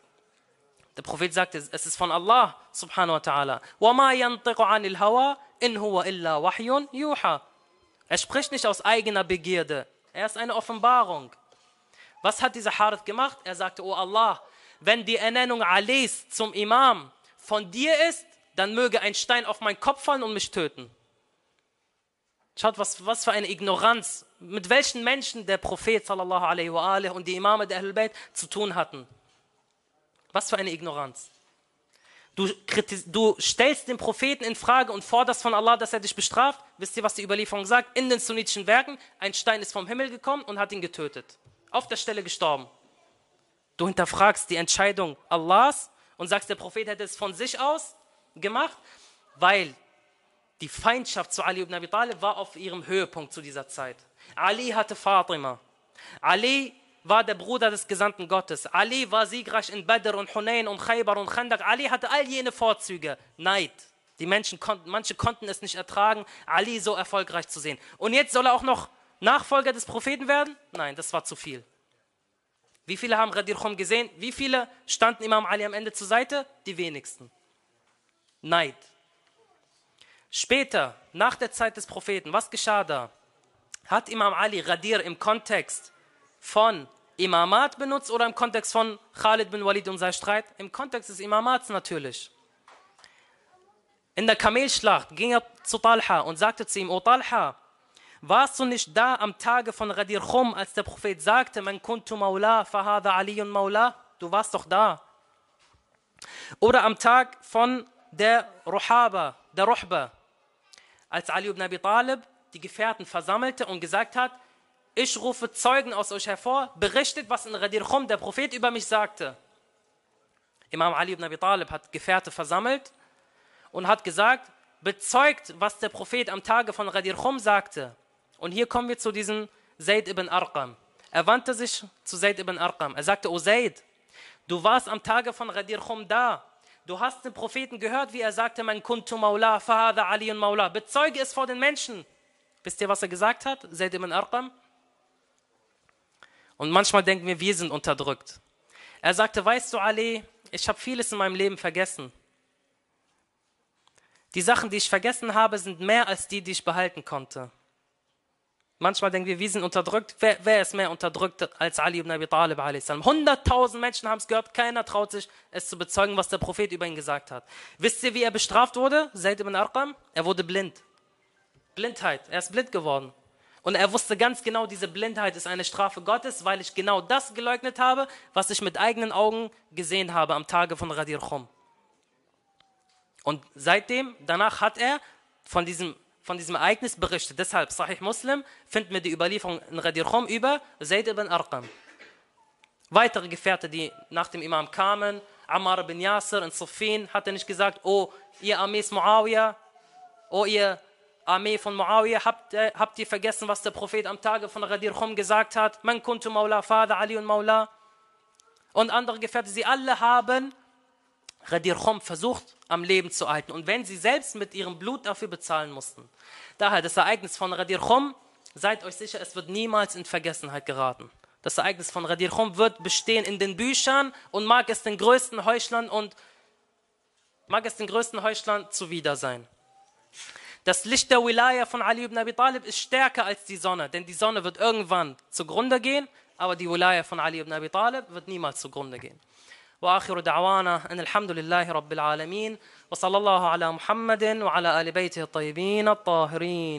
Der Prophet sagte, es ist von Allah subhanahu wa ta'ala. وَمَا يَنْطِقُ عَنِ الْهَوَى إِنْ هُوَ إِلَّا وَحْيٌ يُوحَى er spricht nicht aus eigener Begierde. Er ist eine Offenbarung. Was hat dieser Harith gemacht? Er sagte, oh Allah, wenn die Ernennung Alis zum Imam von dir ist, dann möge ein Stein auf meinen Kopf fallen und mich töten. Schaut, was, was für eine Ignoranz, mit welchen Menschen der Prophet sallallahu alaihi wa und die Imame der Ahlul zu tun hatten. Was für eine Ignoranz. Du, du, stellst den Propheten in Frage und forderst von Allah, dass er dich bestraft. Wisst ihr, was die Überlieferung sagt? In den sunnitischen Werken, ein Stein ist vom Himmel gekommen und hat ihn getötet. Auf der Stelle gestorben. Du hinterfragst die Entscheidung Allahs und sagst, der Prophet hätte es von sich aus gemacht, weil die Feindschaft zu Ali ibn Abi Talib war auf ihrem Höhepunkt zu dieser Zeit. Ali hatte Fatima. Ali war der Bruder des Gesandten Gottes. Ali war siegreich in Badr und Hunayn und Khaybar und Khandak. Ali hatte all jene Vorzüge. Neid. Die Menschen konnten, manche konnten es nicht ertragen, Ali so erfolgreich zu sehen. Und jetzt soll er auch noch Nachfolger des Propheten werden? Nein, das war zu viel. Wie viele haben Ghadir Khum gesehen? Wie viele standen Imam Ali am Ende zur Seite? Die wenigsten. Neid. Später, nach der Zeit des Propheten, was geschah da? Hat Imam Ali Ghadir im Kontext von Imamat benutzt oder im Kontext von Khalid bin Walid und sein Streit? Im Kontext des Imamats natürlich. In der Kamelschlacht ging er zu Talha und sagte zu ihm, O Talha, warst du nicht da am Tage von Ghadir Khum, als der Prophet sagte, man kuntu maula, fahada aliyun maula? Du warst doch da. Oder am Tag von der Ruhaba, der Ruhba, als Ali ibn Abi Talib die Gefährten versammelte und gesagt hat, ich rufe Zeugen aus euch hervor, berichtet, was in Ghadir Khum der Prophet über mich sagte. Imam Ali ibn Abi Talib hat Gefährte versammelt und hat gesagt, bezeugt, was der Prophet am Tage von Ghadir Khum sagte. Und hier kommen wir zu diesem Zayd ibn Arqam. Er wandte sich zu Zayd ibn Arqam. Er sagte, O Zayd, du warst am Tage von Ghadir Khum da. Du hast den Propheten gehört, wie er sagte, man kuntu maula, fahada Ali und maula. Bezeuge es vor den Menschen. Wisst ihr, was er gesagt hat? Zayd ibn Arqam? Und manchmal denken wir, wir sind unterdrückt. Er sagte, weißt du, Ali, ich habe vieles in meinem Leben vergessen. Die Sachen, die ich vergessen habe, sind mehr als die, die ich behalten konnte. Manchmal denken wir, wir sind unterdrückt. Wer, wer ist mehr unterdrückt als Ali ibn Abi Talib? Hunderttausend Menschen haben es gehört, keiner traut sich, es zu bezeugen, was der Prophet über ihn gesagt hat. Wisst ihr, wie er bestraft wurde? Zayd ibn Arqam? Er wurde blind. Blindheit. Er ist blind geworden. Und er wusste ganz genau, diese Blindheit ist eine Strafe Gottes, weil ich genau das geleugnet habe, was ich mit eigenen Augen gesehen habe am Tage von Radir Khum. Und seitdem, danach hat er von diesem, von diesem Ereignis berichtet. Deshalb, Sahih Muslim, finden wir die Überlieferung in Radir Khum über Zayd ibn Arqam. Weitere Gefährte, die nach dem Imam kamen, Ammar bin Yasser und Sufin, hat er nicht gesagt, oh, ihr Armees Muawiyah, oh, ihr Armee von Muawiyah, habt, äh, habt ihr vergessen, was der Prophet am Tage von Radir Khum gesagt hat? Man kuntu Maula, Vater Ali und Maula. Und andere Gefährte, sie alle haben Radir Khum versucht, am Leben zu halten. Und wenn sie selbst mit ihrem Blut dafür bezahlen mussten. Daher das Ereignis von Radir Khum, seid euch sicher, es wird niemals in Vergessenheit geraten. Das Ereignis von Radir Khum wird bestehen in den Büchern und mag es den größten Heuchlern und mag es den größten Heuchlern zuwider sein. Das Licht der Wilaya von Ali ibn Abi Talib ist stärker als die Sonne, denn die Sonne wird irgendwann zugrunde gehen, aber die Wilaya von Ali ibn Abi Talib wird niemals zugrunde gehen. واخر دعوانا ان الحمد لله رب العالمين وصلى الله على محمد وعلى ال بيته الطيبين الطاهرين